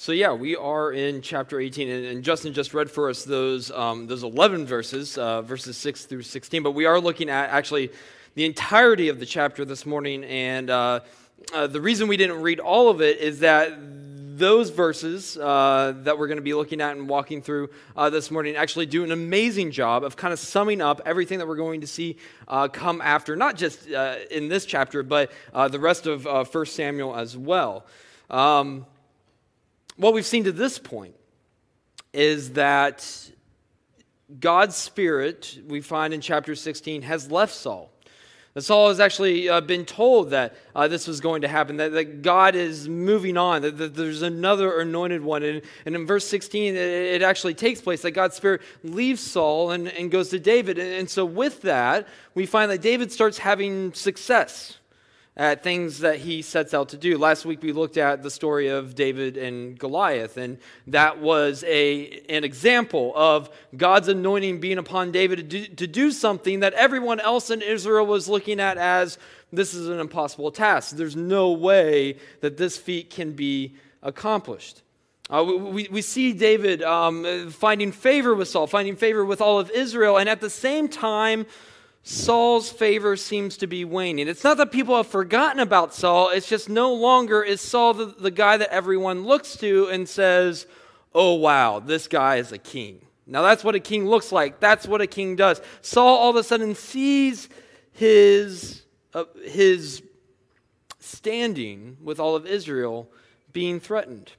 So yeah, we are in chapter 18, and, and Justin just read for us those um, those 11 verses, uh, verses 6 through 16. But we are looking at actually the entirety of the chapter this morning, and uh, uh, the reason we didn't read all of it is that those verses uh, that we're going to be looking at and walking through uh, this morning actually do an amazing job of kind of summing up everything that we're going to see uh, come after, not just uh, in this chapter, but uh, the rest of uh, 1 Samuel as well. Um, what we've seen to this point is that God's Spirit, we find in chapter 16, has left Saul. That Saul has actually uh, been told that uh, this was going to happen, that, that God is moving on, that, that there's another anointed one. And, and in verse 16, it, it, actually takes place that God's Spirit leaves Saul and, and goes to David. And, and so, with that, we find that David starts having success at things that he sets out to do. Last week we looked at the story of David and Goliath, and that was a, an example of God's anointing being upon David to do, to do something that everyone else in Israel was looking at as this is an impossible task. There's no way that this feat can be accomplished. Uh, we, we see David um, finding favor with Saul, finding favor with all of Israel, and at the same time, Saul's favor seems to be waning. It's not that people have forgotten about Saul, it's just no longer is Saul the, the guy that everyone looks to and says, oh, wow, this guy is a king. Now, that's what a king looks like. That's what a king does. Saul all of a sudden sees his, uh, his standing with all of Israel being threatened.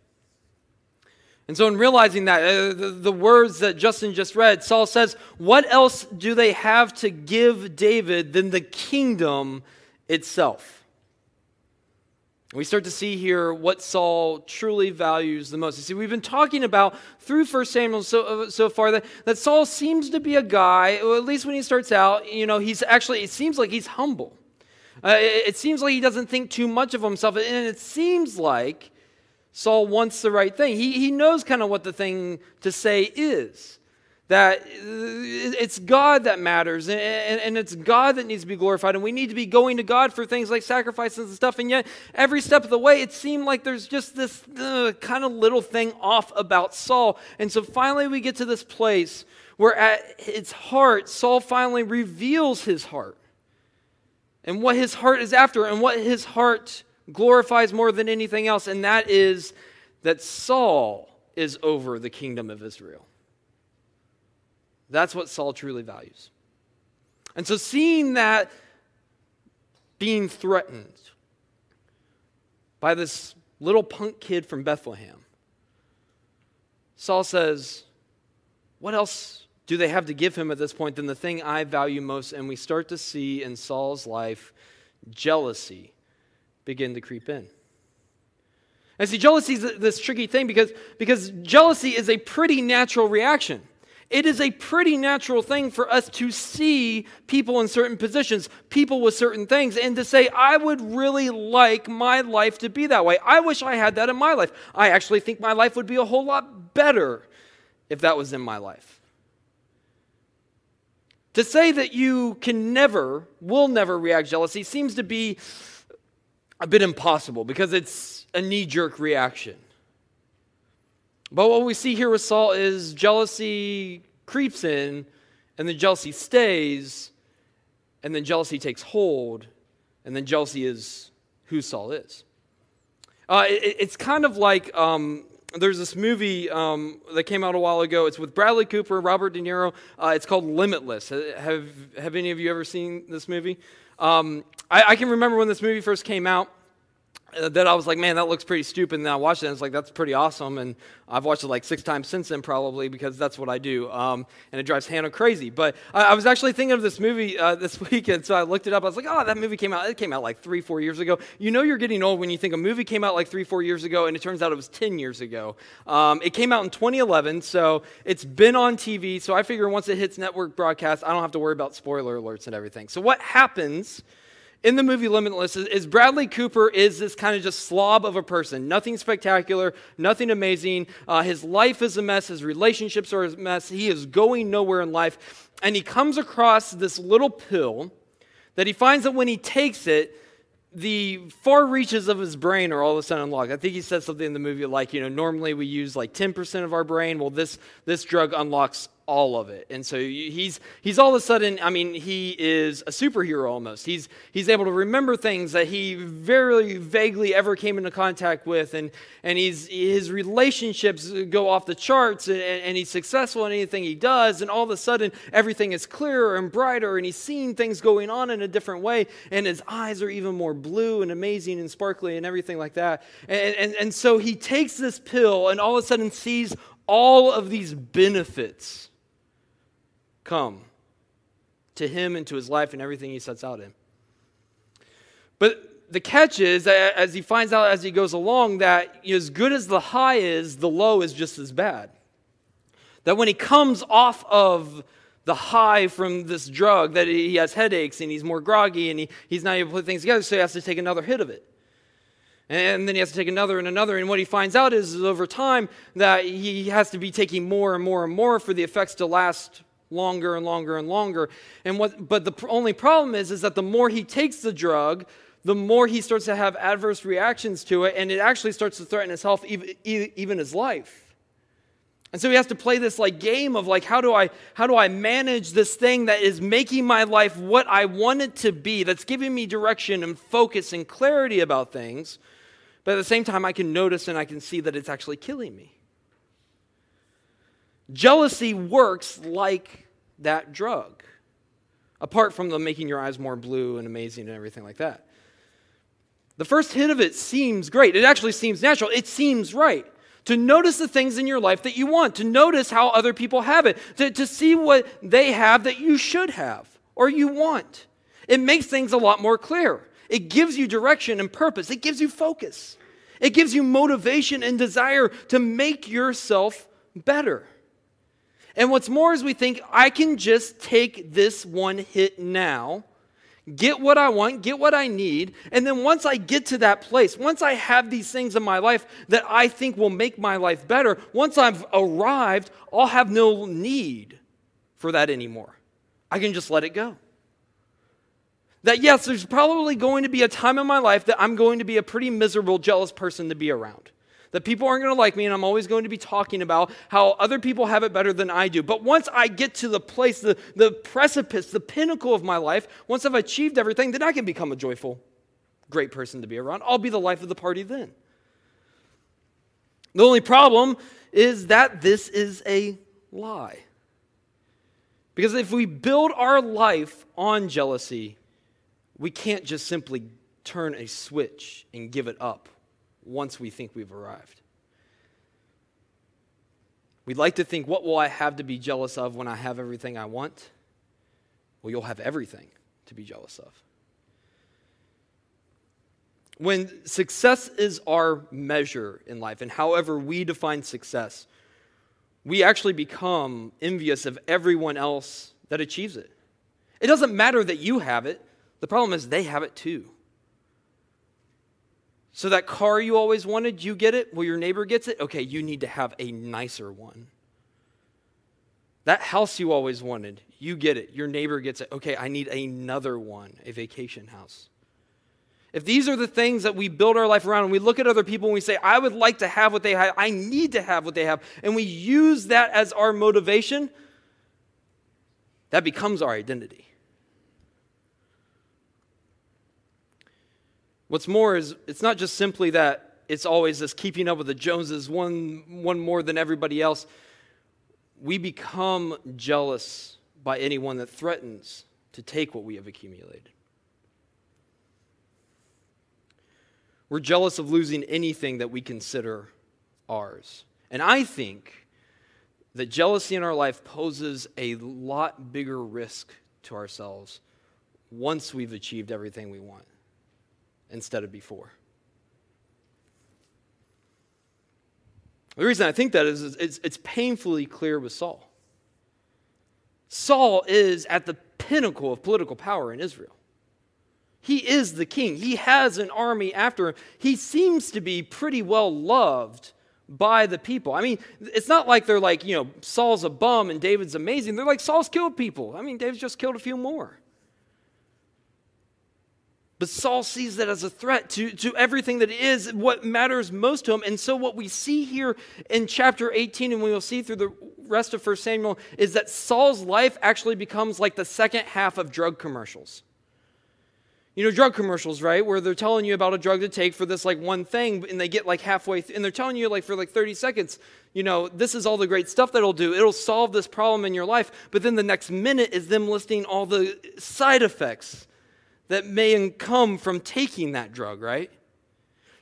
And so, in realizing that, uh, the, the, words that Justin just read, Saul says, What else do they have to give David than the kingdom itself? We start to see here what Saul truly values the most. You see, we've been talking about through 1 Samuel so, uh, so far that, that Saul seems to be a guy, at least when he starts out, you know, he's actually, it seems like he's humble. Uh, it, it seems like he doesn't think too much of himself. And it seems like Saul wants the right thing. He, he knows kind of what the thing to say is that it's God that matters and, and, and, it's God that needs to be glorified. And we need to be going to God for things like sacrifices and stuff. And yet, every step of the way, it seemed like there's just this uh, kind of little thing off about Saul. And so finally, we get to this place where at its heart, Saul finally reveals his heart and what his heart is after and what his heart glorifies more than anything else, and that is that Saul is over the kingdom of Israel. That's what Saul truly values. And so, seeing that being threatened by this little punk kid from Bethlehem, Saul says, What else do they have to give him at this point than the thing I value most? And we start to see in Saul's life jealousy begin to creep in. And see, jealousy is this tricky thing because, because jealousy is a pretty natural reaction. It is a pretty natural thing for us to see people in certain positions, people with certain things, and to say, I would really like my life to be that way. I wish I had that in my life. I actually think my life would be a whole lot better if that was in my life. To say that you can never, will never react jealousy seems to be a bit impossible because it's a knee jerk reaction. But what we see here with Saul is jealousy creeps in, and then jealousy stays, and then jealousy takes hold, and then jealousy is who Saul is. Uh, it, it's kind of like um, there's this movie um, that came out a while ago. It's with Bradley Cooper, Robert De Niro. Uh, it's called Limitless. Have, have any of you ever seen this movie? Um, I, I, can remember when this movie first came out. That I was like, man, that looks pretty stupid. And I watched it and it's like, that's pretty awesome. And I've watched it like six times since then, probably, because that's what I do. Um, and it drives Hannah crazy. But I, I was actually thinking of this movie uh, this weekend. So I looked it up. I was like, oh, that movie came out. It came out like three, four years ago. You know, you're getting old when you think a movie came out like three, four years ago. And it turns out it was 10 years ago. Um, it came out in 2011. So it's been on TV. So I figure once it hits network broadcast, I don't have to worry about spoiler alerts and everything. So what happens? In the movie Limitless is Bradley Cooper is this kind of just slob of a person. Nothing spectacular, nothing amazing. Uh, his life is a mess. His relationships are a mess. He is going nowhere in life. And he comes across this little pill that he finds that when he takes it, the far reaches of his brain are all of a sudden unlocked. I think he said something in the movie like, you know, normally we use like 10% of our brain. Well, this, this drug unlocks all of it. And so he's, he's all of a sudden, I mean, he is a superhero almost. He's, he's able to remember things that he very vaguely ever came into contact with. And, and he's, his relationships go off the charts and, and he's successful in anything he does. And all of a sudden, everything is clearer and brighter and he's seeing things going on in a different way. And his eyes are even more blue and amazing and sparkly and everything like that. And, and, and so he takes this pill and all of a sudden sees all of these benefits come to him and to his life and everything he sets out in. But the catch is, as he finds out as he goes along, that as good as the high is, the low is just as bad. That when he comes off of the high from this drug, that he has headaches and he's more groggy and he, he's not able to put things together, so he has to take another hit of it. And then he has to take another and another. And what he finds out is, is over time that he has to be taking more and more and more for the effects to last longer and longer and longer. And what, but the only problem is, is that the more he takes the drug, the more he starts to have adverse reactions to it, and it actually starts to threaten his health, even, even his life. And so he has to play this like game of like how do I how do I manage this thing that is making my life what I want it to be, that's giving me direction and focus and clarity about things, but at the same time I can notice and I can see that it's actually killing me. Jealousy works like that drug, apart from the making your eyes more blue and amazing and everything like that. The first hit of it seems great. It actually seems natural. It seems right. To notice the things in your life that you want, to notice how other people have it, to, to see what they have that you should have or you want. It makes things a lot more clear. It gives you direction and purpose, it gives you focus, it gives you motivation and desire to make yourself better. And what's more is we think, I can just take this one hit now, get what I want, get what I need, and then once I get to that place, once I have these things in my life that I think will make my life better, once I've arrived, I'll have no need for that anymore. I can just let it go. That yes, there's probably going to be a time in my life that I'm going to be a pretty miserable, jealous person to be around that people aren't going to like me, and I'm always going to be talking about how other people have it better than I do. But once I get to the place, the, the precipice, the pinnacle of my life, once I've achieved everything, then I can become a joyful, great person to be around. I'll be the life of the party then. The only problem is that this is a lie. Because if we build our life on jealousy, we can't just simply turn a switch and give it up once we think we've arrived. We'd like to think, what will I have to be jealous of when I have everything I want? Well, you'll have everything to be jealous of. When success is our measure in life, and however we define success, we actually become envious of everyone else that achieves it. It doesn't matter that you have it, the problem is they have it too. So that car you always wanted, you get it? Well, your neighbor gets it? Okay, you need to have a nicer one. That house you always wanted, you get it. Your neighbor gets it. Okay, I need another one, a vacation house. If these are the things that we build our life around and we look at other people and we say, I would like to have what they have, I need to have what they have, and we use that as our motivation, that becomes our identity. What's more is it's not just simply that it's always this keeping up with the Joneses, one, one more than everybody else. We become jealous by anyone that threatens to take what we have accumulated. We're jealous of losing anything that we consider ours. And I think that jealousy in our life poses a lot bigger risk to ourselves once we've achieved everything we want instead of before. The reason I think that is, is it's, it's painfully clear with Saul. Saul is at the pinnacle of political power in Israel. He is the king. He has an army after him. He seems to be pretty well loved by the people. I mean, it's not like they're like, you know, Saul's a bum and David's amazing. They're like, Saul's killed people. I mean, David's just killed a few more. But Saul sees that as a threat to, to everything that is what matters most to him. And so, what we see here in chapter 18, and we will see through the rest of 1 Samuel, is that Saul's life actually becomes like the second half of drug commercials. You know, drug commercials, right? Where they're telling you about a drug to take for this like one thing, and they get like halfway, th- and they're telling you like for like 30 seconds, you know, this is all the great stuff that it'll do. It'll solve this problem in your life. But then the next minute is them listing all the side effects that may come from taking that drug, right?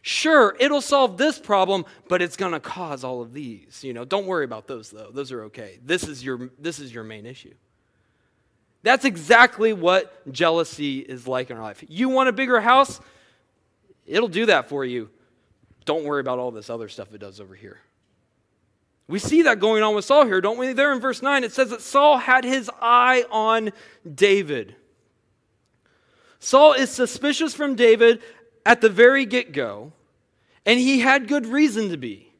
Sure, it'll solve this problem, but it's going to cause all of these. You know, don't worry about those though. Those are okay. This is your this is your main issue. That's exactly what jealousy is like in our life. You want a bigger house? It'll do that for you. Don't worry about all this other stuff it does over here. We see that going on with Saul here, don't we? There in verse 9, it says that Saul had his eye on David. Saul is suspicious from David at the very get go, and he had good reason to be.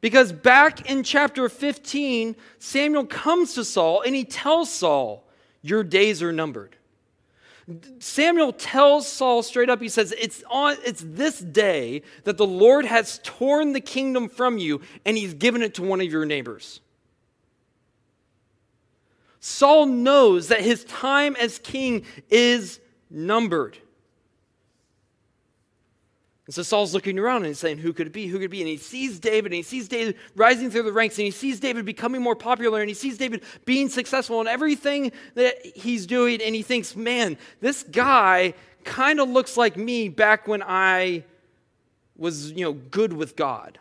Because back in chapter 15, Samuel comes to Saul and he tells Saul, Your days are numbered. Samuel tells Saul straight up, he says, it's, on, it's this day that the Lord has torn the kingdom from you and he's given it to one of your neighbors. Saul knows that his time as king is numbered. And so Saul's looking around and he's saying, Who could it be? Who could it be? And he sees David and he sees David rising through the ranks and he sees David becoming more popular and he sees David being successful in everything that he's doing. And he thinks, Man, this guy kind of looks like me back when I was, you know, good with God.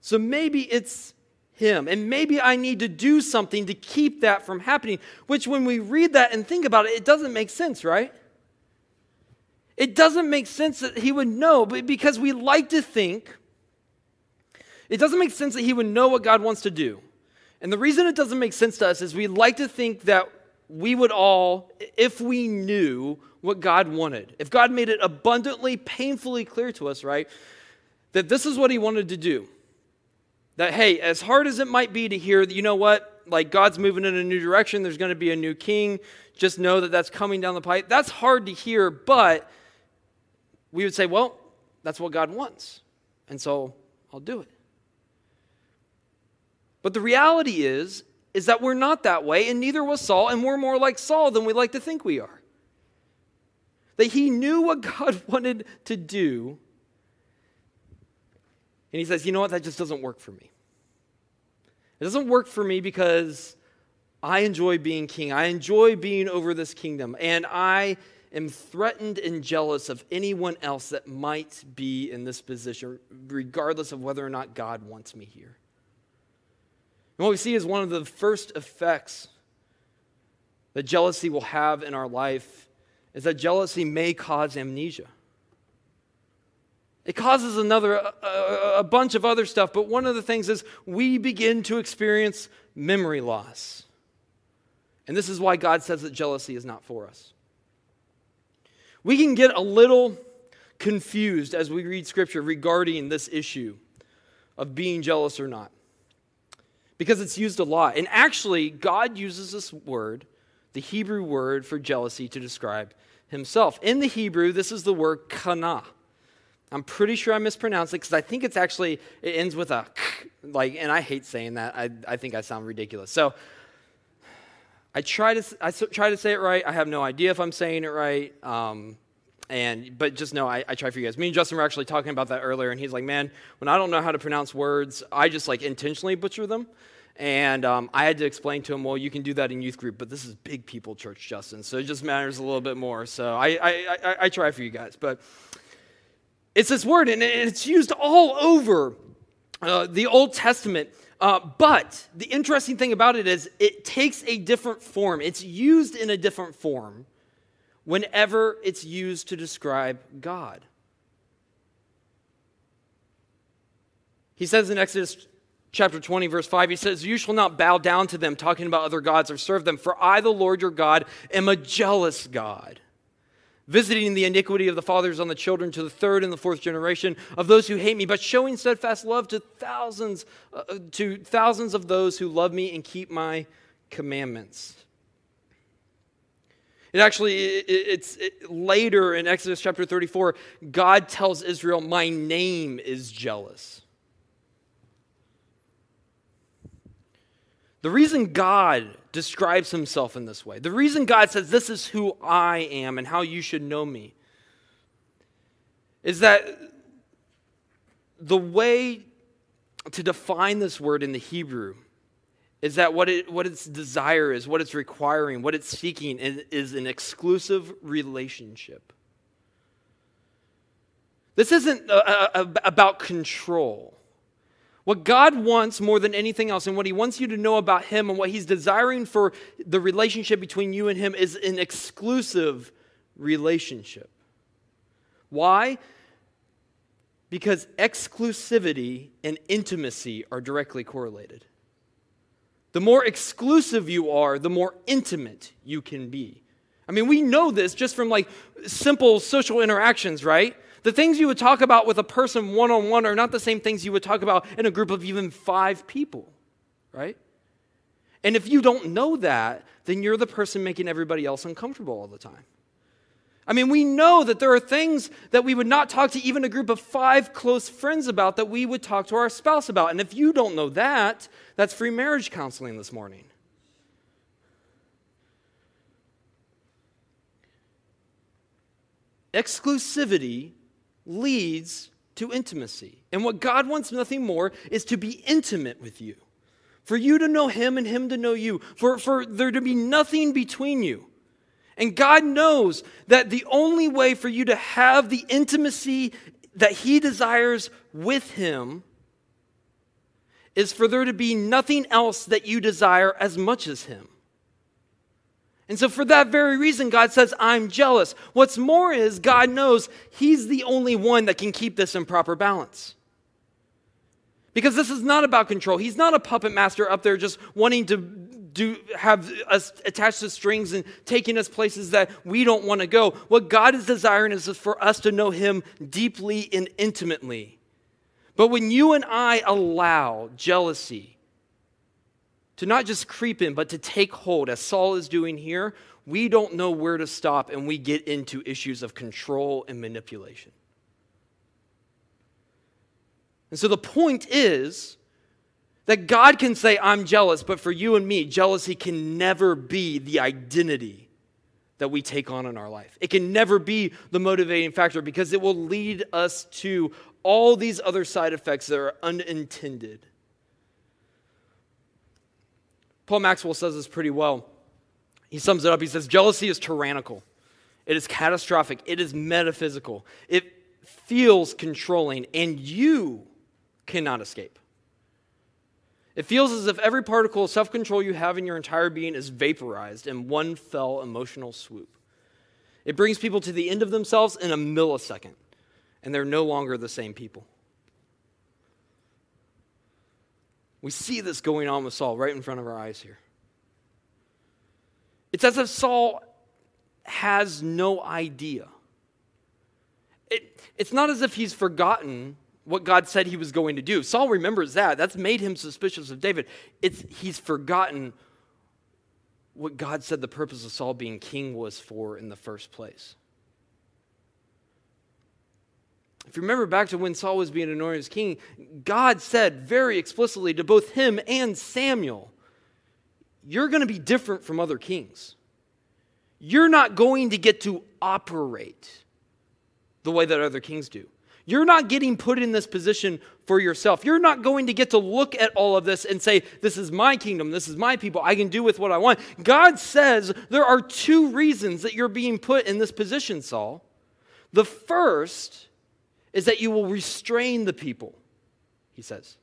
So maybe it's him. And maybe I need to do something to keep that from happening, which when we read that and think about it, it doesn't make sense, right? It doesn't make sense that he would know, but because we like to think, it doesn't make sense that he would know what God wants to do. And the reason it doesn't make sense to us is we like to think that we would all, if we knew what God wanted, if God made it abundantly, painfully clear to us, right, that this is what he wanted to do. That, hey, as hard as it might be to hear, you know what, like God's moving in a new direction, there's going to be a new king, just know that that's coming down the pipe. That's hard to hear, but we would say, well, that's what God wants. And so I'll do it. But the reality is, is that we're not that way, and neither was Saul, and we're more like Saul than we like to think we are. That he knew what God wanted to do, and he says, you know what, that just doesn't work for me. It doesn't work for me because I enjoy being king. I enjoy being over this kingdom, and I am threatened and jealous of anyone else that might be in this position, regardless of whether or not God wants me here. And what we see is one of the first effects that jealousy will have in our life is that jealousy may cause amnesia. It causes another a, a, bunch of other stuff, but one of the things is we begin to experience memory loss. And this is why God says that jealousy is not for us. We can get a little confused as we read scripture regarding this issue of being jealous or not because it's used a lot. And actually, God uses this word, the Hebrew word for jealousy, to describe himself. In the Hebrew, this is the word kana. I'm pretty sure I mispronounced it because I think it's actually, it ends with a like, and I hate saying that. I, I think I sound ridiculous. So I try to I try to say it right. I have no idea if I'm saying it right. Um, and but just know I, I try for you guys. Me and Justin were actually talking about that earlier, and he's like, "Man, when I don't know how to pronounce words, I just like intentionally butcher them." And um, I had to explain to him, well, you can do that in youth group, but this is big people church, Justin, so it just matters a little bit more. So I, I, I, I try for you guys. But it's this word, and it's used all over uh, the Old Testament. Uh, but the interesting thing about it is it takes a different form. It's used in a different form whenever it's used to describe God. He says in Exodus chapter 20, verse 5, he says, You shall not bow down to them, talking about other gods, or serve them, for I, the Lord your God, am a jealous God visiting the iniquity of the fathers on the children to the third and the fourth generation of those who hate me, but showing steadfast love to thousands, uh, to thousands of those who love me and keep my commandments. It actually, it, it's it, later in Exodus chapter 34, God tells Israel, My name is jealous. The reason God describes himself in this way, the reason God says, This is who I am and how you should know me, is that the way to define this word in the Hebrew is that what, it, what its desire is, what it's requiring, what it's seeking is, is an exclusive relationship. This isn't a, about control. What God wants more than anything else, and what He wants you to know about Him, and what He's desiring for the relationship between you and Him, is an exclusive relationship. Why? Because exclusivity and intimacy are directly correlated. The more exclusive you are, the more intimate you can be. I mean, we know this just from like simple social interactions, right? The things you would talk about with a person one on one are not the same things you would talk about in a group of even five people, right? And if you don't know that, then you're the person making everybody else uncomfortable all the time. I mean, we know that there are things that we would not talk to even a group of five close friends about that we would talk to our spouse about. And if you don't know that, that's free marriage counseling this morning. Exclusivity leads to intimacy. And what God wants nothing more is to be intimate with you, for you to know Him and Him to know you, for, for there to be nothing between you. And God knows that the only way for you to have the intimacy that He desires with Him is for there to be nothing else that you desire as much as Him. And so, for that very reason, God says, I'm jealous. What's more is, God knows He's the only one that can keep this in proper balance. Because this is not about control. He's not a puppet master up there just wanting to do, have us attached to strings and taking us places that we don't want to go. What God is desiring is for us to know Him deeply and intimately. But when you and I allow jealousy to not just creep in, but to take hold, as Saul is doing here, we don't know where to stop and we get into issues of control and manipulation. And so the point is that God can say, I'm jealous, but for you and me, jealousy can never be the identity that we take on in our life. It can never be the motivating factor because it will lead us to all these other side effects that are unintended. Paul Maxwell says this pretty well. He sums it up. He says, Jealousy is tyrannical, it is catastrophic, it is metaphysical, it feels controlling, and you cannot escape. It feels as if every particle of self control you have in your entire being is vaporized in one fell emotional swoop. It brings people to the end of themselves in a millisecond, and they're no longer the same people. We see this going on with Saul right in front of our eyes here. It's as if Saul has no idea. It, it's not as if he's forgotten what God said he was going to do. Saul remembers that. That's made him suspicious of David. It's, he's forgotten what God said the purpose of Saul being king was for in the first place. If you remember back to when Saul was being anointed as king, God said very explicitly to both him and Samuel, You're going to be different from other kings. You're not going to get to operate the way that other kings do. You're not getting put in this position for yourself. You're not going to get to look at all of this and say, This is my kingdom, this is my people, I can do with what I want. God says there are two reasons that you're being put in this position, Saul. The first is that you will restrain the people, he says.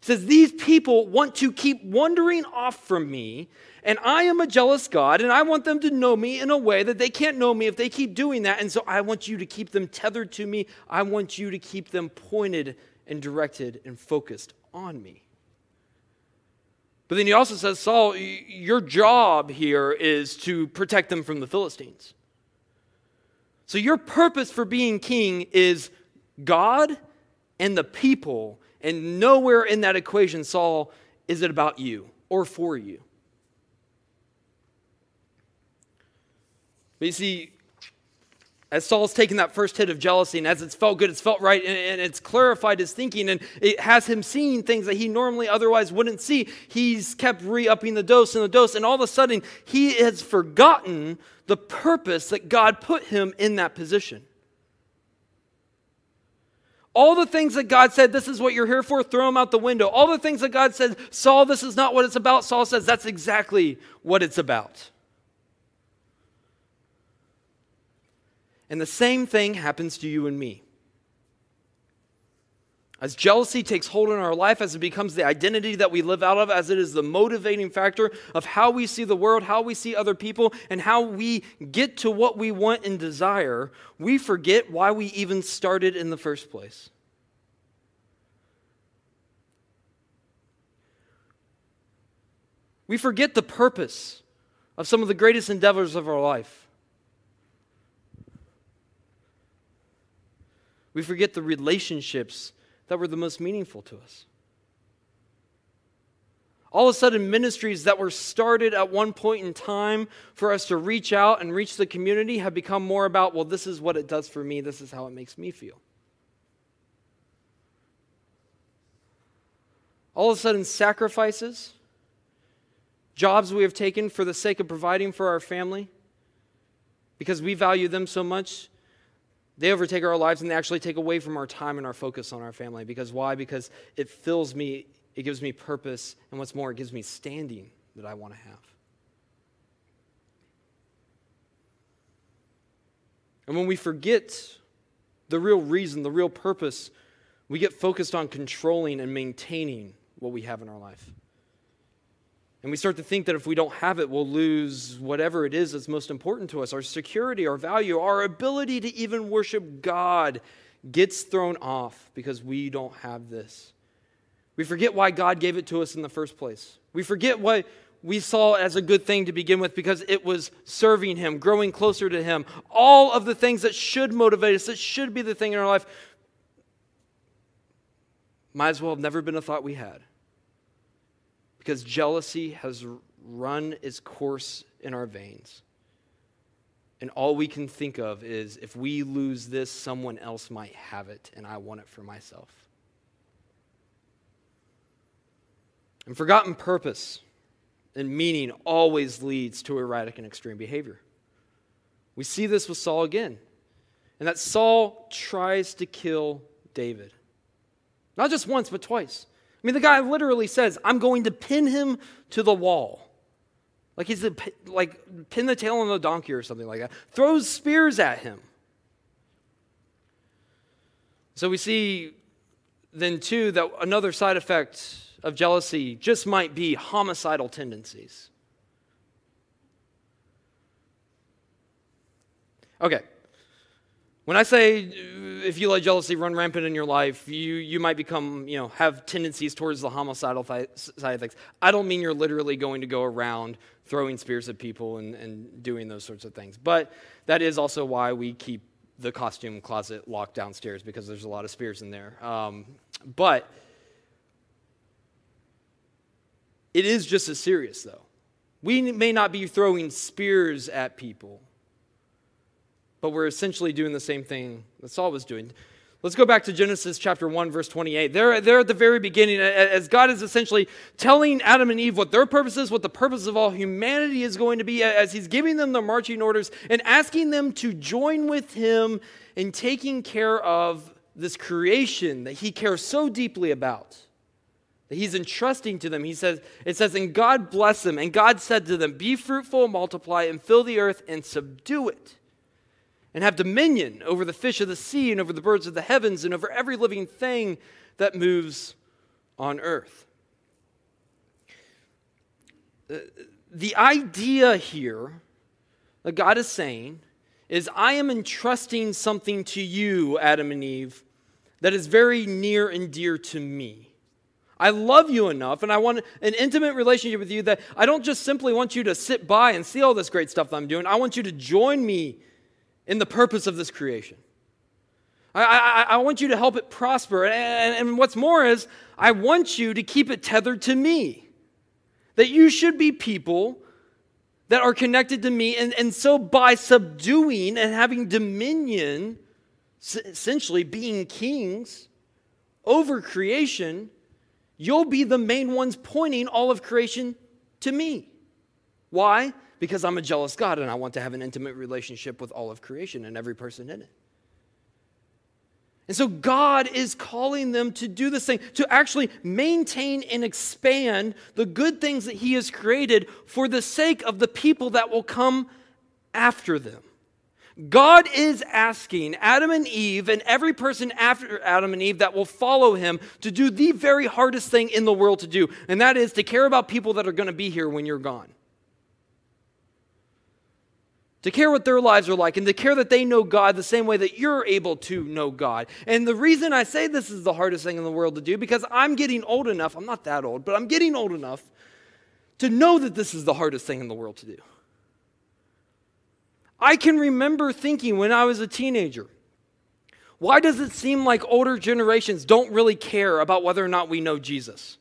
He says, These people want to keep wandering off from me and I am a jealous God, and I want them to know me in a way that they can't know me if they keep doing that. And so I want you to keep them tethered to me. I want you to keep them pointed and directed and focused on me. But then he also says, Saul, your job here is to protect them from the Philistines. So your purpose for being king is God and the people. And nowhere in that equation, Saul, is it about you or for you. But you see, as Saul's taken that first hit of jealousy, and as it's felt good, it's felt right, and, and it's clarified his thinking, and it has him seeing things that he normally otherwise wouldn't see. He's kept re upping the dose and the dose, and all of a sudden, he has forgotten the purpose that God put him in that position. All the things that God said, this is what you're here for, throw them out the window. All the things that God said, Saul, this is not what it's about. Saul says, that's exactly what it's about. And the same thing happens to you and me. As jealousy takes hold in our life, as it becomes the identity that we live out of, as it is the motivating factor of how we see the world, how we see other people, and how we get to what we want and desire, we forget why we even started in the first place. We forget the purpose of some of the greatest endeavors of our life. We forget the relationships that were the most meaningful to us. All of a sudden, ministries that were started at one point in time for us to reach out and reach the community have become more about, well, this is what it does for me, this is how it makes me feel. All of a sudden, sacrifices, jobs we have taken for the sake of providing for our family, because we value them so much, they overtake our lives and they actually take away from our time and our focus on our family. Because why? Because it fills me, it gives me purpose, and what's more, it gives me standing that I want to have. And when we forget the real reason, the real purpose, we get focused on controlling and maintaining what we have in our life. And we start to think that if we don't have it, we'll lose whatever it is that's most important to us our security, our value, our ability to even worship God gets thrown off because we don't have this. We forget why God gave it to us in the first place. We forget what we saw as a good thing to begin with because it was serving Him, growing closer to Him. All of the things that should motivate us, that should be the thing in our life, might as well have never been a thought we had because jealousy has run its course in our veins. And all we can think of is if we lose this, someone else might have it, and I want it for myself. And forgotten purpose and meaning always leads to erratic and extreme behavior. We see this with Saul again. And that Saul tries to kill David. Not just once, but twice. I mean, the guy literally says, I'm going to pin him to the wall. Like he's a, like pin the tail on the donkey or something like that. Throws spears at him. So we see then too that another side effect of jealousy just might be homicidal tendencies. Okay, when I say uh, if you let jealousy run rampant in your life, you, you might become, you know, have tendencies towards the homicidal th- side of things. I don't mean you're literally going to go around throwing spears at people and, and doing those sorts of things. But that is also why we keep the costume closet locked downstairs because there's a lot of spears in there. Um, but it is just as serious, though. We may not be throwing spears at people but we're essentially doing the same thing that Saul was doing. Let's go back to Genesis chapter 1, verse 28. There, there at the very beginning, as God is essentially telling Adam and Eve what their purpose is, what the purpose of all humanity is going to be, as He's giving them the marching orders and asking them to join with Him in taking care of this creation that He cares so deeply about. That he's entrusting to them. He says, it says, and God blessed them, and God said to them, Be fruitful, multiply, and fill the earth and subdue it and have dominion over the fish of the sea and over the birds of the heavens and over every living thing that moves on earth. Uh, the idea here that God is saying is I am entrusting something to you, Adam and Eve, that is very near and dear to me. I love you enough and I want an intimate relationship with you that I don't just simply want you to sit by and see all this great stuff that I'm doing. I want you to join me in the purpose of this creation. I, I, I want you to help it prosper. And, and what's more is, I want you to keep it tethered to me. That you should be people that are connected to me. And, and so by subduing and having dominion, essentially being kings over creation, you'll be the main ones pointing all of creation to me. Why? Because I'm a jealous God and I want to have an intimate relationship with all of creation and every person in it. And so God is calling them to do this thing, to actually maintain and expand the good things that He has created for the sake of the people that will come after them. God is asking Adam and Eve and every person after Adam and Eve that will follow him to do the very hardest thing in the world to do, and that is to care about people that are going to be here when you're gone to care what their lives are like, and to care that they know God the same way that you're able to know God. And the reason I say this is the hardest thing in the world to do, because I'm getting old enough, I'm not that old, but I'm getting old enough to know that this is the hardest thing in the world to do. I can remember thinking when I was a teenager, why does it seem like older generations don't really care about whether or not we know Jesus?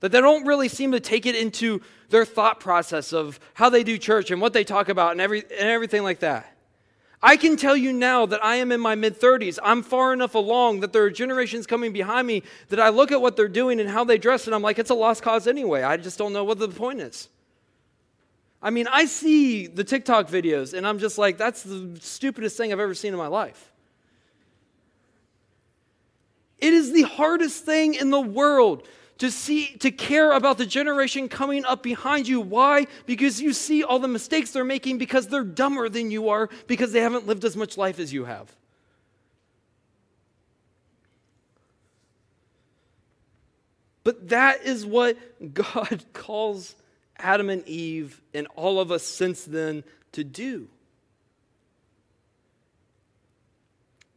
That they don't really seem to take it into their thought process of how they do church and what they talk about and, every, and everything like that. I can tell you now that I am in my mid 30s. I'm far enough along that there are generations coming behind me that I look at what they're doing and how they dress, and I'm like, it's a lost cause anyway. I just don't know what the point is. I mean, I see the TikTok videos, and I'm just like, that's the stupidest thing I've ever seen in my life. It is the hardest thing in the world to see to care about the generation coming up behind you. Why? Because you see all the mistakes they're making because they're dumber than you are because they haven't lived as much life as you have. But that is what god calls adam and eve and all of us since then to do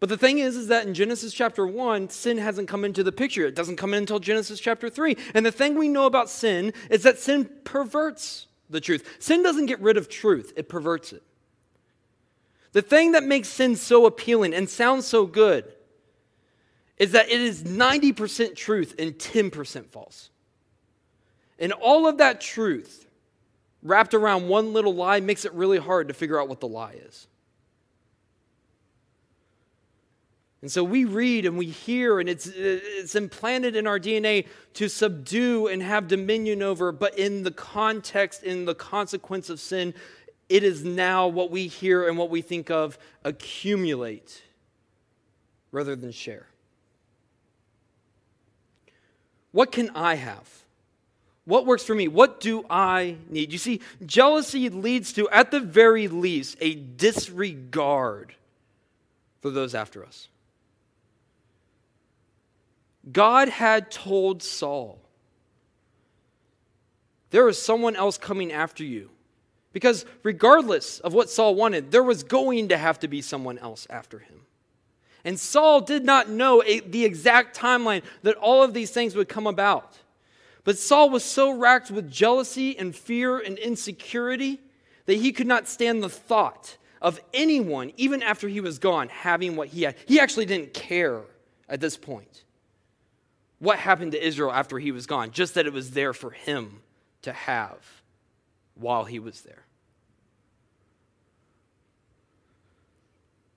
But the thing is, is that in Genesis chapter 1, sin hasn't come into the picture. It doesn't come in until Genesis chapter 3. And the thing we know about sin is that sin perverts the truth. Sin doesn't get rid of truth, it perverts it. The thing that makes sin so appealing and sounds so good is that it is 90% truth and 10% false. And all of that truth wrapped around one little lie makes it really hard to figure out what the lie is. And so we read and we hear, and it's, it's implanted in our DNA to subdue and have dominion over. But in the context, in the consequence of sin, it is now what we hear and what we think of accumulate rather than share. What can I have? What works for me? What do I need? You see, jealousy leads to, at the very least, a disregard for those after us. God had told Saul, there is someone else coming after you. Because regardless of what Saul wanted, there was going to have to be someone else after him. And Saul did not know a, the exact timeline that all of these things would come about. But Saul was so racked with jealousy and fear and insecurity that he could not stand the thought of anyone, even after he was gone, having what he had. He actually didn't care at this point what happened to Israel after he was gone, just that it was there for him to have while he was there.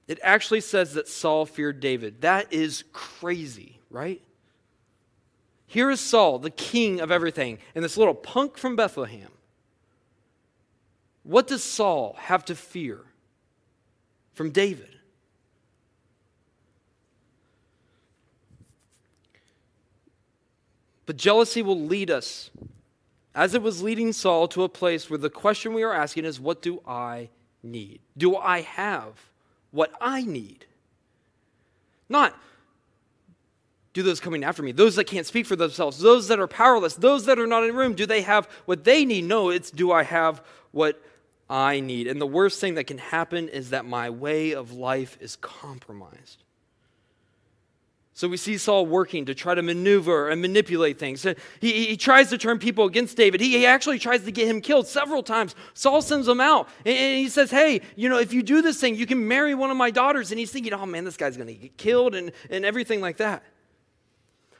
It actually says that Saul feared David. That is crazy, right? Here is Saul, the king of everything, and this little punk from Bethlehem. What does Saul have to fear from David? But jealousy will lead us, as it was leading Saul, to a place where the question we are asking is what do I need? Do I have what I need? Not do those coming after me, those that can't speak for themselves, those that are powerless, those that are not in the room, do they have what they need? No, it's do I have what I need? And the worst thing that can happen is that my way of life is compromised. So we see Saul working to try to maneuver and manipulate things. He, he tries to turn people against David. He, he, actually tries to get him killed several times. Saul sends him out and, he says, Hey, you know, if you do this thing, you can marry one of my daughters. And he's thinking, Oh man, this guy's going to get killed and, and everything like that.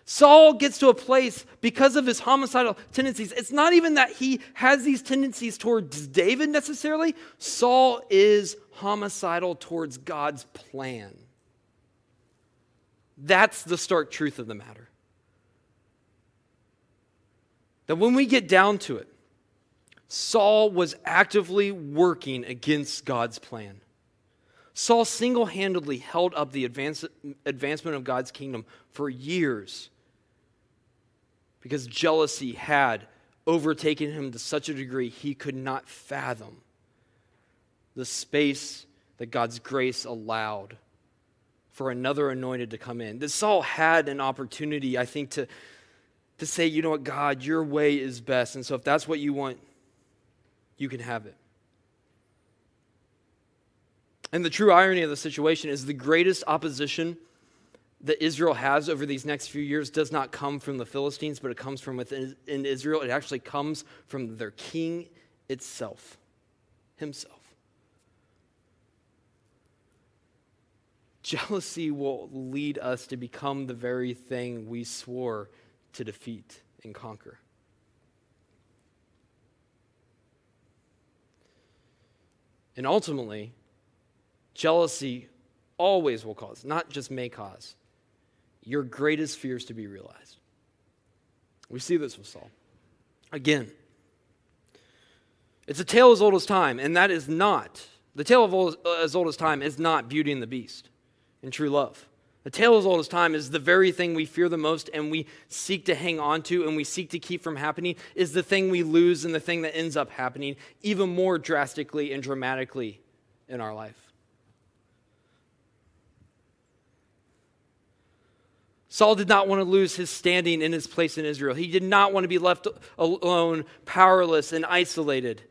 Saul gets to a place because of his homicidal tendencies. It's not even that he has these tendencies towards David necessarily. Saul is homicidal towards God's plan. That's the stark truth of the matter. That when we get down to it, Saul was actively working against God's plan. Saul single handedly held up the advance, advancement of God's kingdom for years because jealousy had overtaken him to such a degree he could not fathom the space that God's grace allowed for another anointed to come in. That Saul had an opportunity, I think, to, to say, you know what, God, your way is best. And so if that's what you want, you can have it. And the true irony of the situation is the greatest opposition that Israel has over these next few years does not come from the Philistines, but it comes from within in Israel. It actually comes from their king itself, himself. Jealousy will lead us to become the very thing we swore to defeat and conquer. And ultimately, jealousy always will cause, not just may cause, your greatest fears to be realized. We see this with Saul. Again, it's a tale as old as time, and that is not, the tale of old, as old as time is not Beauty and the Beast and true love. The tale as old as time is the very thing we fear the most and we seek to hang on to and we seek to keep from happening is the thing we lose and the thing that ends up happening even more drastically and dramatically in our life. Saul did not want to lose his standing in his place in Israel. He did not want to be left alone, powerless, and isolated.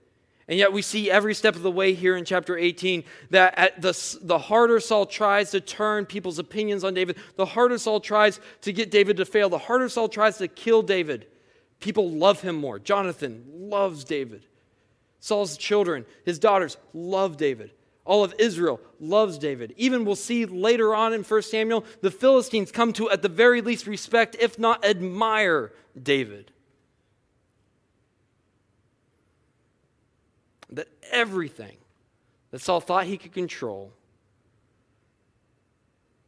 And yet, we see every step of the way here in chapter 18 that at the, the harder Saul tries to turn people's opinions on David, the harder Saul tries to get David to fail, the harder Saul tries to kill David, people love him more. Jonathan loves David. Saul's children, his daughters, love David. All of Israel loves David. Even we'll see later on in 1 Samuel, the Philistines come to, at the very least, respect, if not admire, David. That everything that Saul thought he could control,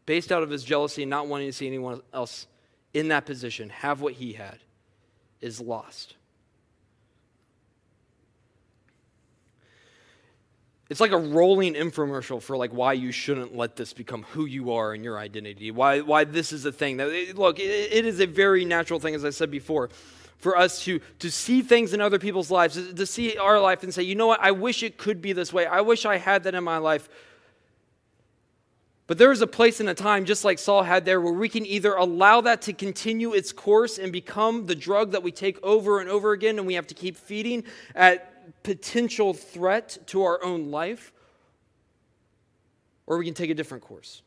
based out of his jealousy and not wanting to see anyone else in that position have what he had, is lost. it's like a rolling infomercial for like why you shouldn't let this become who you are and your identity why, why this is a thing that look it, it is a very natural thing as i said before for us to, to see things in other people's lives to see our life and say you know what i wish it could be this way i wish i had that in my life but there is a place and a time, just like Saul had there, where we can either allow that to continue its course and become the drug that we take over and over again, and we have to keep feeding at potential threat to our own life, or we can take a different course.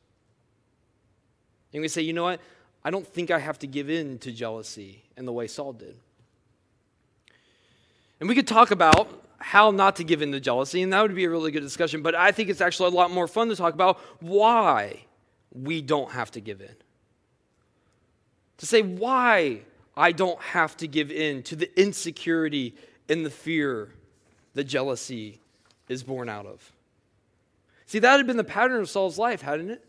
And we say, you know what? I don't think I have to give in to jealousy in the way Saul did. And we could talk about how not to give in to jealousy, and that would be a really good discussion, but I think it's actually a lot more fun to talk about why we don't have to give in. To say why I don't have to give in to the insecurity and the fear that jealousy is born out of. See, that had been the pattern of Saul's life, hadn't it?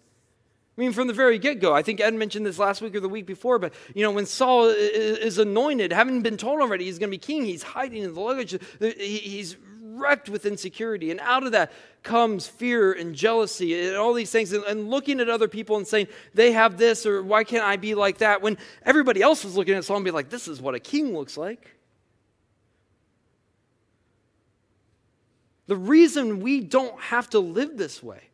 I mean, from the very get go, I think Ed mentioned this last week or the week before, but you know, when Saul is anointed, having been told already he's going to be king, he's hiding in the luggage. He's wrecked with insecurity. And out of that comes fear and jealousy and all these things, and looking at other people and saying, they have this, or why can't I be like that? When everybody else was looking at Saul and be like, this is what a king looks like. The reason we don't have to live this way,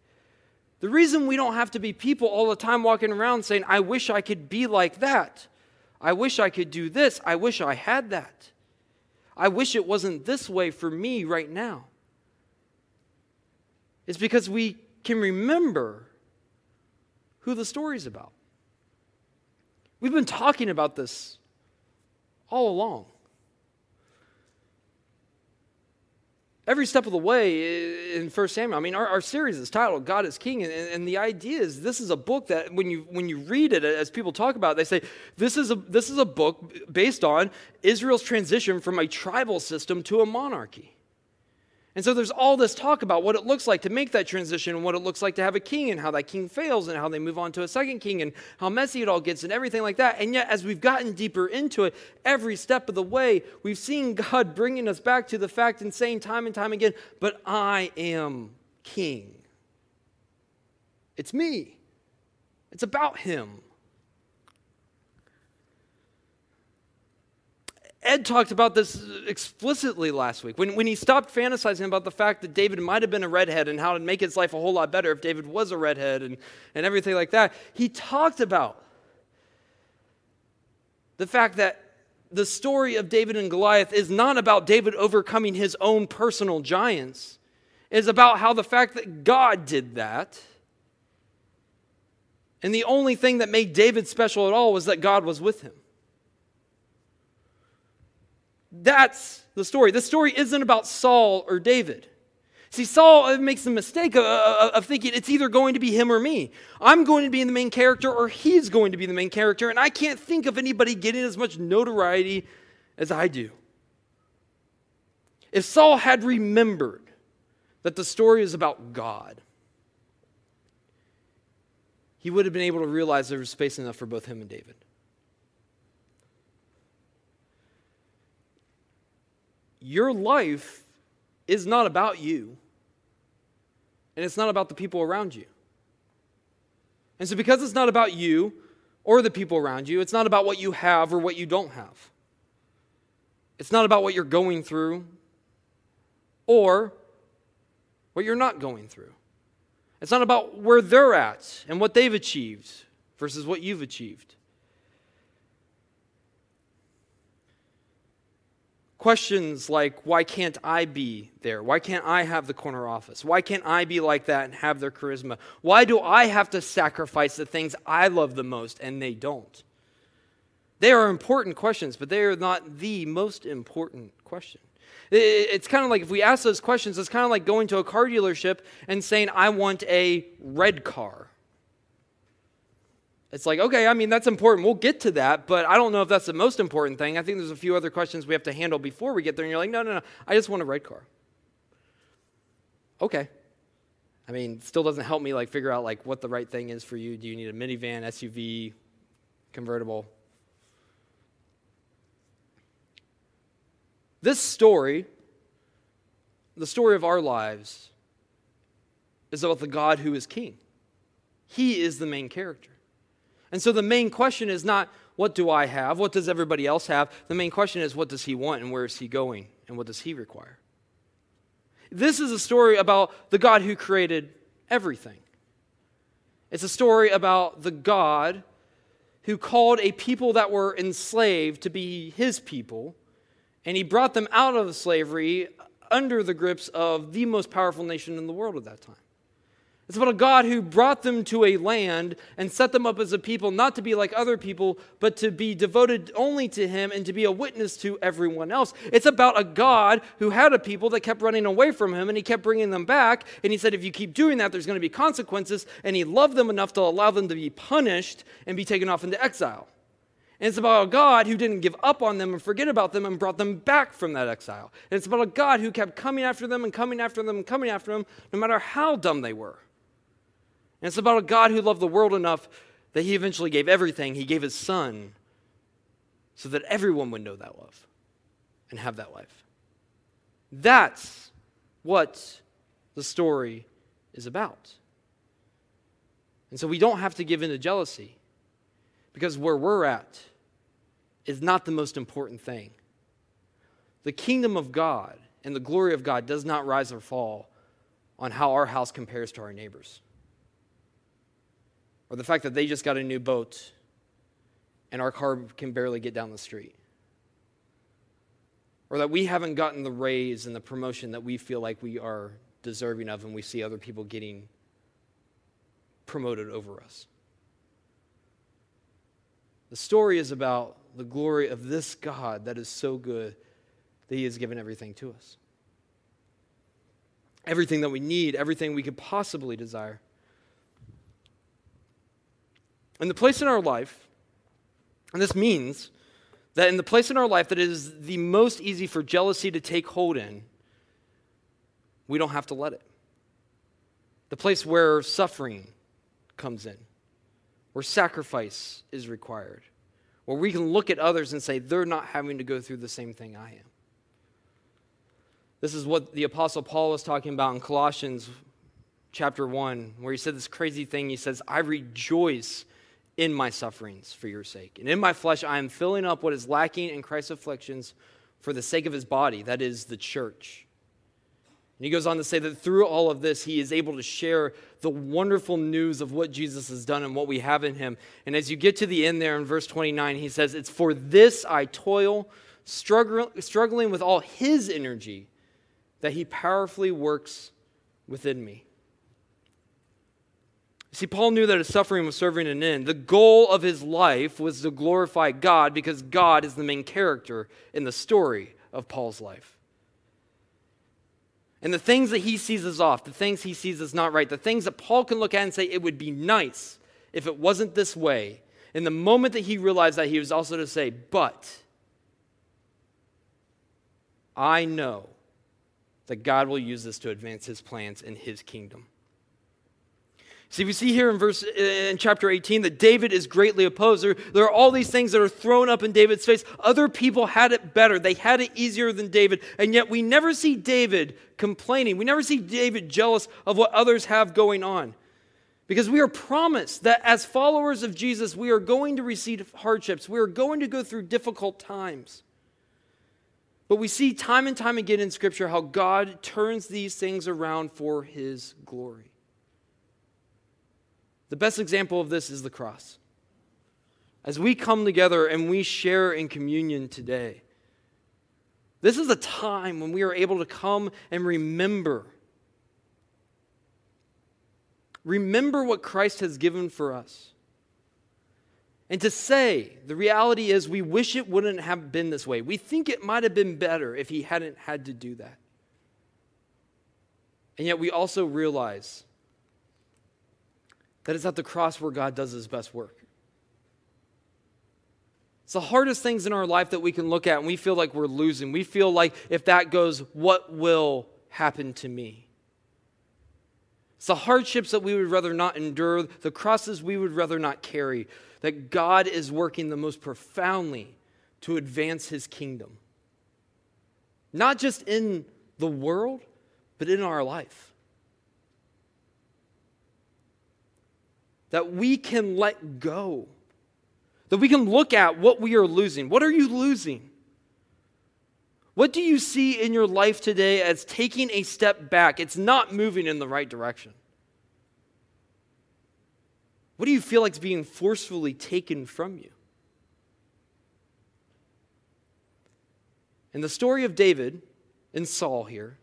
the reason we don't have to be people all the time walking around saying, I wish I could be like that. I wish I could do this. I wish I had that. I wish it wasn't this way for me right now. It's because we can remember who the story's about. We've been talking about this all along. Every step of the way in 1 Samuel. I mean, our, our series is titled God is King. And, and, the idea is this is a book that when you, when you read it, as people talk about it, they say this is, a, this is a book based on Israel's transition from a tribal system to a monarchy. And so there's all this talk about what it looks like to make that transition and what it looks like to have a king and how that king fails and how they move on to a second king and how messy it all gets and everything like that. And yet, as we've gotten deeper into it, every step of the way, we've seen God bringing us back to the fact and saying time and time again, But I am king. It's me, it's about him. Ed talked about this explicitly last week when, when he stopped fantasizing about the fact that David might have been a redhead and how it'd make his life a whole lot better if David was a redhead and, and everything like that. He talked about the fact that the story of David and Goliath is not about David overcoming his own personal giants. It's about how the fact that God did that. And the only thing that made David special at all was that God was with him. That's the story. The story isn't about Saul or David. See, Saul uh, makes the mistake of, uh, uh, of, thinking it's either going to be him or me. I'm going to be the main character or he's going to be the main character, and I can't think of anybody getting as much notoriety as I do. If Saul had remembered that the story is about God, he would have been able to realize there was space enough for both him and David. Your life is not about you, and it's not about the people around you. And so, because it's not about you or the people around you, it's not about what you have or what you don't have. It's not about what you're going through or what you're not going through. It's not about where they're at and what they've achieved versus what you've achieved. Questions like, why can't I be there? Why can't I have the corner office? Why can't I be like that and have their charisma? Why do I have to sacrifice the things I love the most and they don't? They are important questions, but they are not the most important question. It's kind of like if we ask those questions, it's kind of like going to a car dealership and saying, I want a red car. It's like, okay, I mean, that's important. We'll get to that, but I don't know if that's the most important thing. I think there's a few other questions we have to handle before we get there. And you're like, no, no, no, I just want a red car. Okay. I mean, still doesn't help me like figure out like what the right thing is for you. Do you need a minivan, SUV, convertible? This story, the story of our lives, is about the God who is king. He is the main character. And so the main question is not, what do I have? What does everybody else have? The main question is, what does he want and where is he going and what does he require? This is a story about the God who created everything. It's a story about the God who called a people that were enslaved to be his people, and he brought them out of slavery under the grips of the most powerful nation in the world at that time. It's about a God who brought them to a land and set them up as a people, not to be like other people, but to be devoted only to Him and to be a witness to everyone else. It's about a God who had a people that kept running away from Him and He kept bringing them back. And He said, if you keep doing that, there's going to be consequences. And He loved them enough to allow them to be punished and be taken off into exile. And it's about a God who didn't give up on them and forget about them and brought them back from that exile. And it's about a God who kept coming after them and coming after them and coming after them, no matter how dumb they were. And it's about a God who loved the world enough that he eventually gave everything. He gave his son so that everyone would know that love and have that life. That's what the story is about. And so we don't have to give in to jealousy because where we're at is not the most important thing. The kingdom of God and the glory of God does not rise or fall on how our house compares to our neighbors or the fact that they just got a new boat and our car can barely get down the street, or that we haven't gotten the raise and the promotion that we feel like we are deserving of, and we see other people getting promoted over us. The story is about the glory of this God that is so good that He has given everything to us. everything that we need, everything we could possibly desire. And the place in our life, and this means that in the place in our life that is the most easy for jealousy to take hold in, we don't have to let it. The place where suffering comes in, where sacrifice is required, where we can look at others and say, they're not having to go through the same thing I am. This is what the Apostle Paul was talking about in Colossians chapter 1, where he said this crazy thing. He says, I rejoice in my sufferings for your sake. And in my flesh, I am filling up what is lacking in Christ's afflictions for the sake of his body, that is the church. And he goes on to say that through all of this, he is able to share the wonderful news of what Jesus has done and what we have in him. And as you get to the end there in verse 29, he says, It's for this I toil, struggling with all his energy, that he powerfully works within me. See, Paul knew that his suffering was serving an end. The goal of his life was to glorify God because God is the main character in the story of Paul's life. And the things that he sees as off, the things he sees as not right, the things that Paul can look at and say, it would be nice if it wasn't this way. In the moment that he realized that, he was also to say, but I know that God will use this to advance his plans in his kingdom. See, we see here in verse in chapter 18 that David is greatly opposed. There, there are all these things that are thrown up in David's face. Other people had it better. They had it easier than David. And yet we never see David complaining. We never see David jealous of what others have going on. Because we are promised that as followers of Jesus, we are going to receive hardships. We are going to go through difficult times. But we see time and time again in Scripture how God turns these things around for his glory. The best example of this is the cross. As we come together and we share in communion today, this is a time when we are able to come and remember. Remember what Christ has given for us. And to say, the reality is, we wish it wouldn't have been this way. We think it might have been better if he hadn't had to do that. And yet we also realize that it's at the cross where God does his best work. It's the hardest things in our life that we can look at and we feel like we're losing. We feel like if that goes, what will happen to me? It's the hardships that we would rather not endure, the crosses we would rather not carry, that God is working the most profoundly to advance his kingdom. Not just in the world, but in our life. That we can let go, that we can look at what we are losing. What are you losing? What do you see in your life today as taking a step back? It's not moving in the right direction. What do you feel like is being forcefully taken from you? In the story of David and Saul here,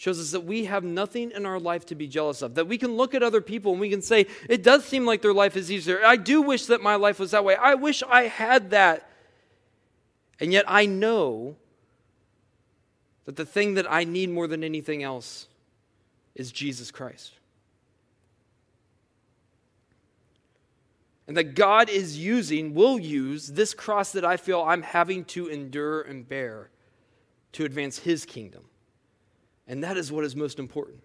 shows us that we have nothing in our life to be jealous of. That we can look at other people and we can say, it does seem like their life is easier. I do wish that my life was that way. I wish I had that. And yet I know that the thing that I need more than anything else is Jesus Christ. And that God is using, will use this cross that I feel I'm having to endure and bear to advance His kingdom. And that is what is most important.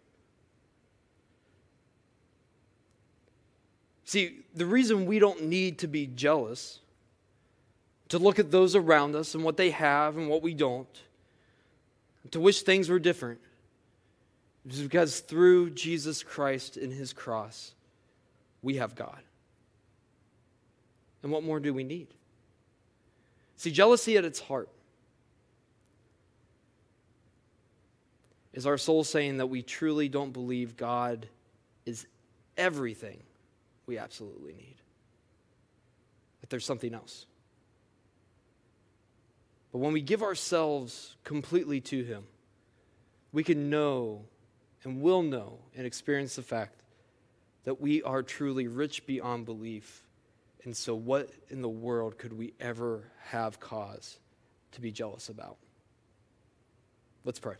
See, the reason we don't need to be jealous, to look at those around us and what they have and what we don't, to wish things were different, is because through Jesus Christ and his cross, we have God. And what more do we need? See, jealousy at its heart Is our soul saying that we truly don't believe God is everything we absolutely need? That there's something else? But when we give ourselves completely to Him, we can know and will know and experience the fact that we are truly rich beyond belief. And so, what in the world could we ever have cause to be jealous about? Let's pray.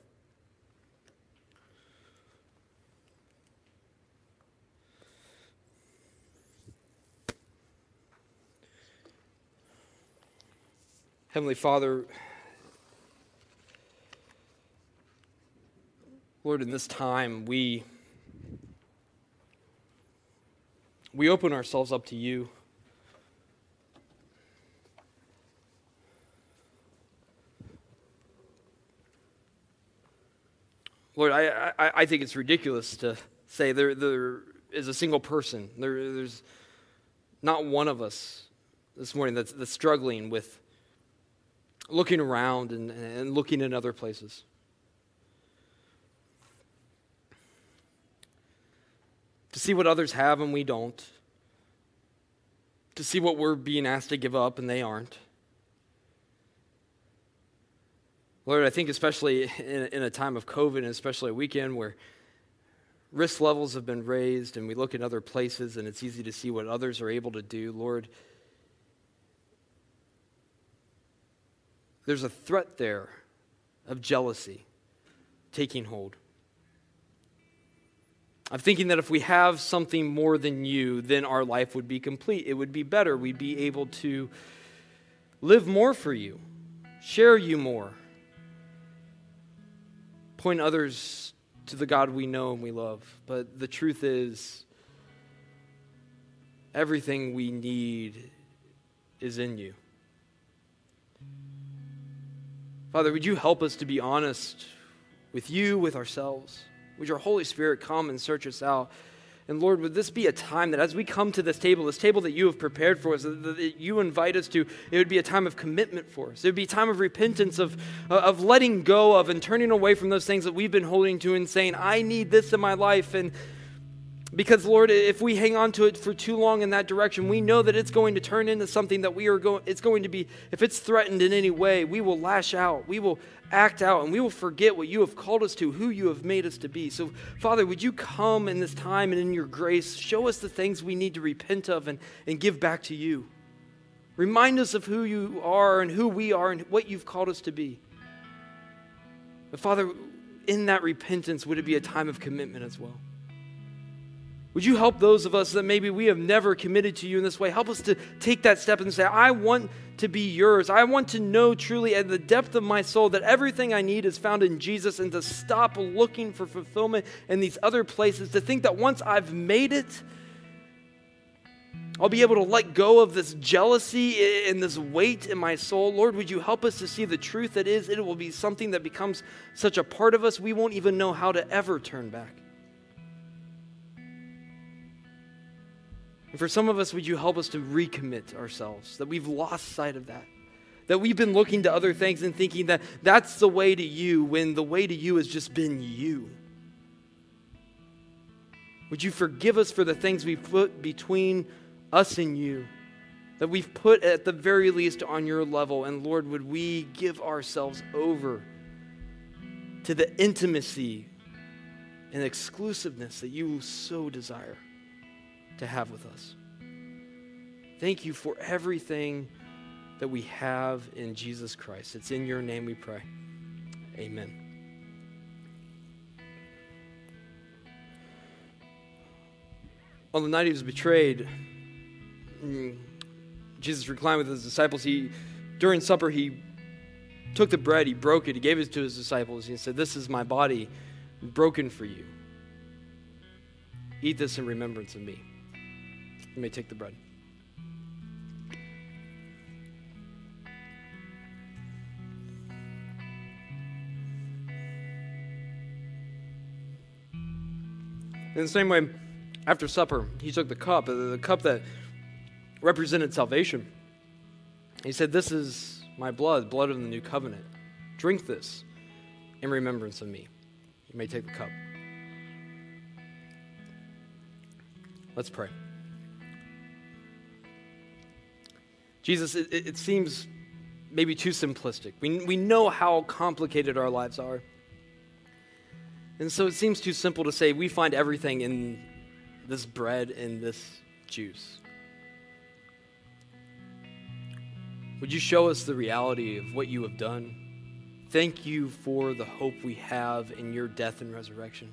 Heavenly Father, Lord, in this time, we, we open ourselves up to you. Lord, I, I, I think it's ridiculous to say there, there is a single person. There, there's not one of us this morning that's, that's struggling with looking around and, and looking in other places. To see what others have and we don't. To see what we're being asked to give up and they aren't. Lord, I think especially in, in a time of COVID and especially a weekend where risk levels have been raised and we look in other places and it's easy to see what others are able to do, Lord, there's a threat there of jealousy taking hold. I'm thinking that if we have something more than you, then our life would be complete. It would be better. We'd be able to live more for you, share you more point others to the God we know and we love. But the truth is, everything we need is in you. Father, would you help us to be honest with you, with ourselves? Would your Holy Spirit come and search us out? And Lord, would this be a time that as we come to this table, this table that you have prepared for us, that you invite us to, it would be a time of commitment for us. It would be a time of repentance, of, uh, of letting go of and turning away from those things that we've been holding to and saying, I need this in my life. And because, Lord, if we hang on to it for too long in that direction, we know that it's going to turn into something that we are going, it's going to be, if it's threatened in any way, we will lash out, we will act out, and we will forget what you have called us to, who you have made us to be. So, Father, would you come in this time and in your grace, show us the things we need to repent of and, and give back to you. Remind us of who you are and who we are and what you've called us to be. But, Father, in that repentance, would it be a time of commitment as well? Would you help those of us that maybe we have never committed to you in this way? Help us to take that step and say, I want to be yours. I want to know truly at the depth of my soul that everything I need is found in Jesus and to stop looking for fulfillment in these other places, to think that once I've made it, I'll be able to let go of this jealousy and this weight in my soul. Lord, would you help us to see the truth that is, it will be something that becomes such a part of us, we won't even know how to ever turn back. And for some of us, would you help us to recommit ourselves, that we've lost sight of that? That we've been looking to other things and thinking that that's the way to you when the way to you has just been you. Would you forgive us for the things we've put between us and you, that we've put at the very least on your level? And Lord, would we give ourselves over to the intimacy and exclusiveness that you so desire? To have with us. Thank you for everything that we have in Jesus Christ. It's in your name we pray. Amen. On the night he was betrayed, mm, Jesus reclined with his disciples. He, during supper, he took the bread, he broke it, he gave it to his disciples. He said, This is my body broken for you. Eat this in remembrance of me. You may take the bread. In the same way, after supper, he took the cup, uh, the cup that represented salvation. He said, This is my blood, blood of the new covenant. Drink this in remembrance of me. You may take the cup. Let's pray. Jesus, it, it seems maybe too simplistic. We, we know how complicated our lives are. And so it seems too simple to say we find everything in this bread and this juice. Would you show us the reality of what you have done? Thank you for the hope we have in your death and resurrection.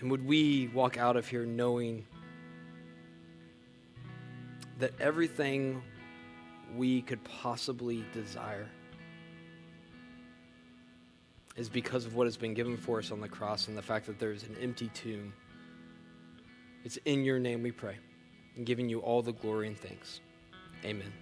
And would we walk out of here knowing that everything we could possibly desire is because of what has been given for us on the cross and the fact that there is an empty tomb. It's in your name we pray, and giving you all the glory and thanks. Amen.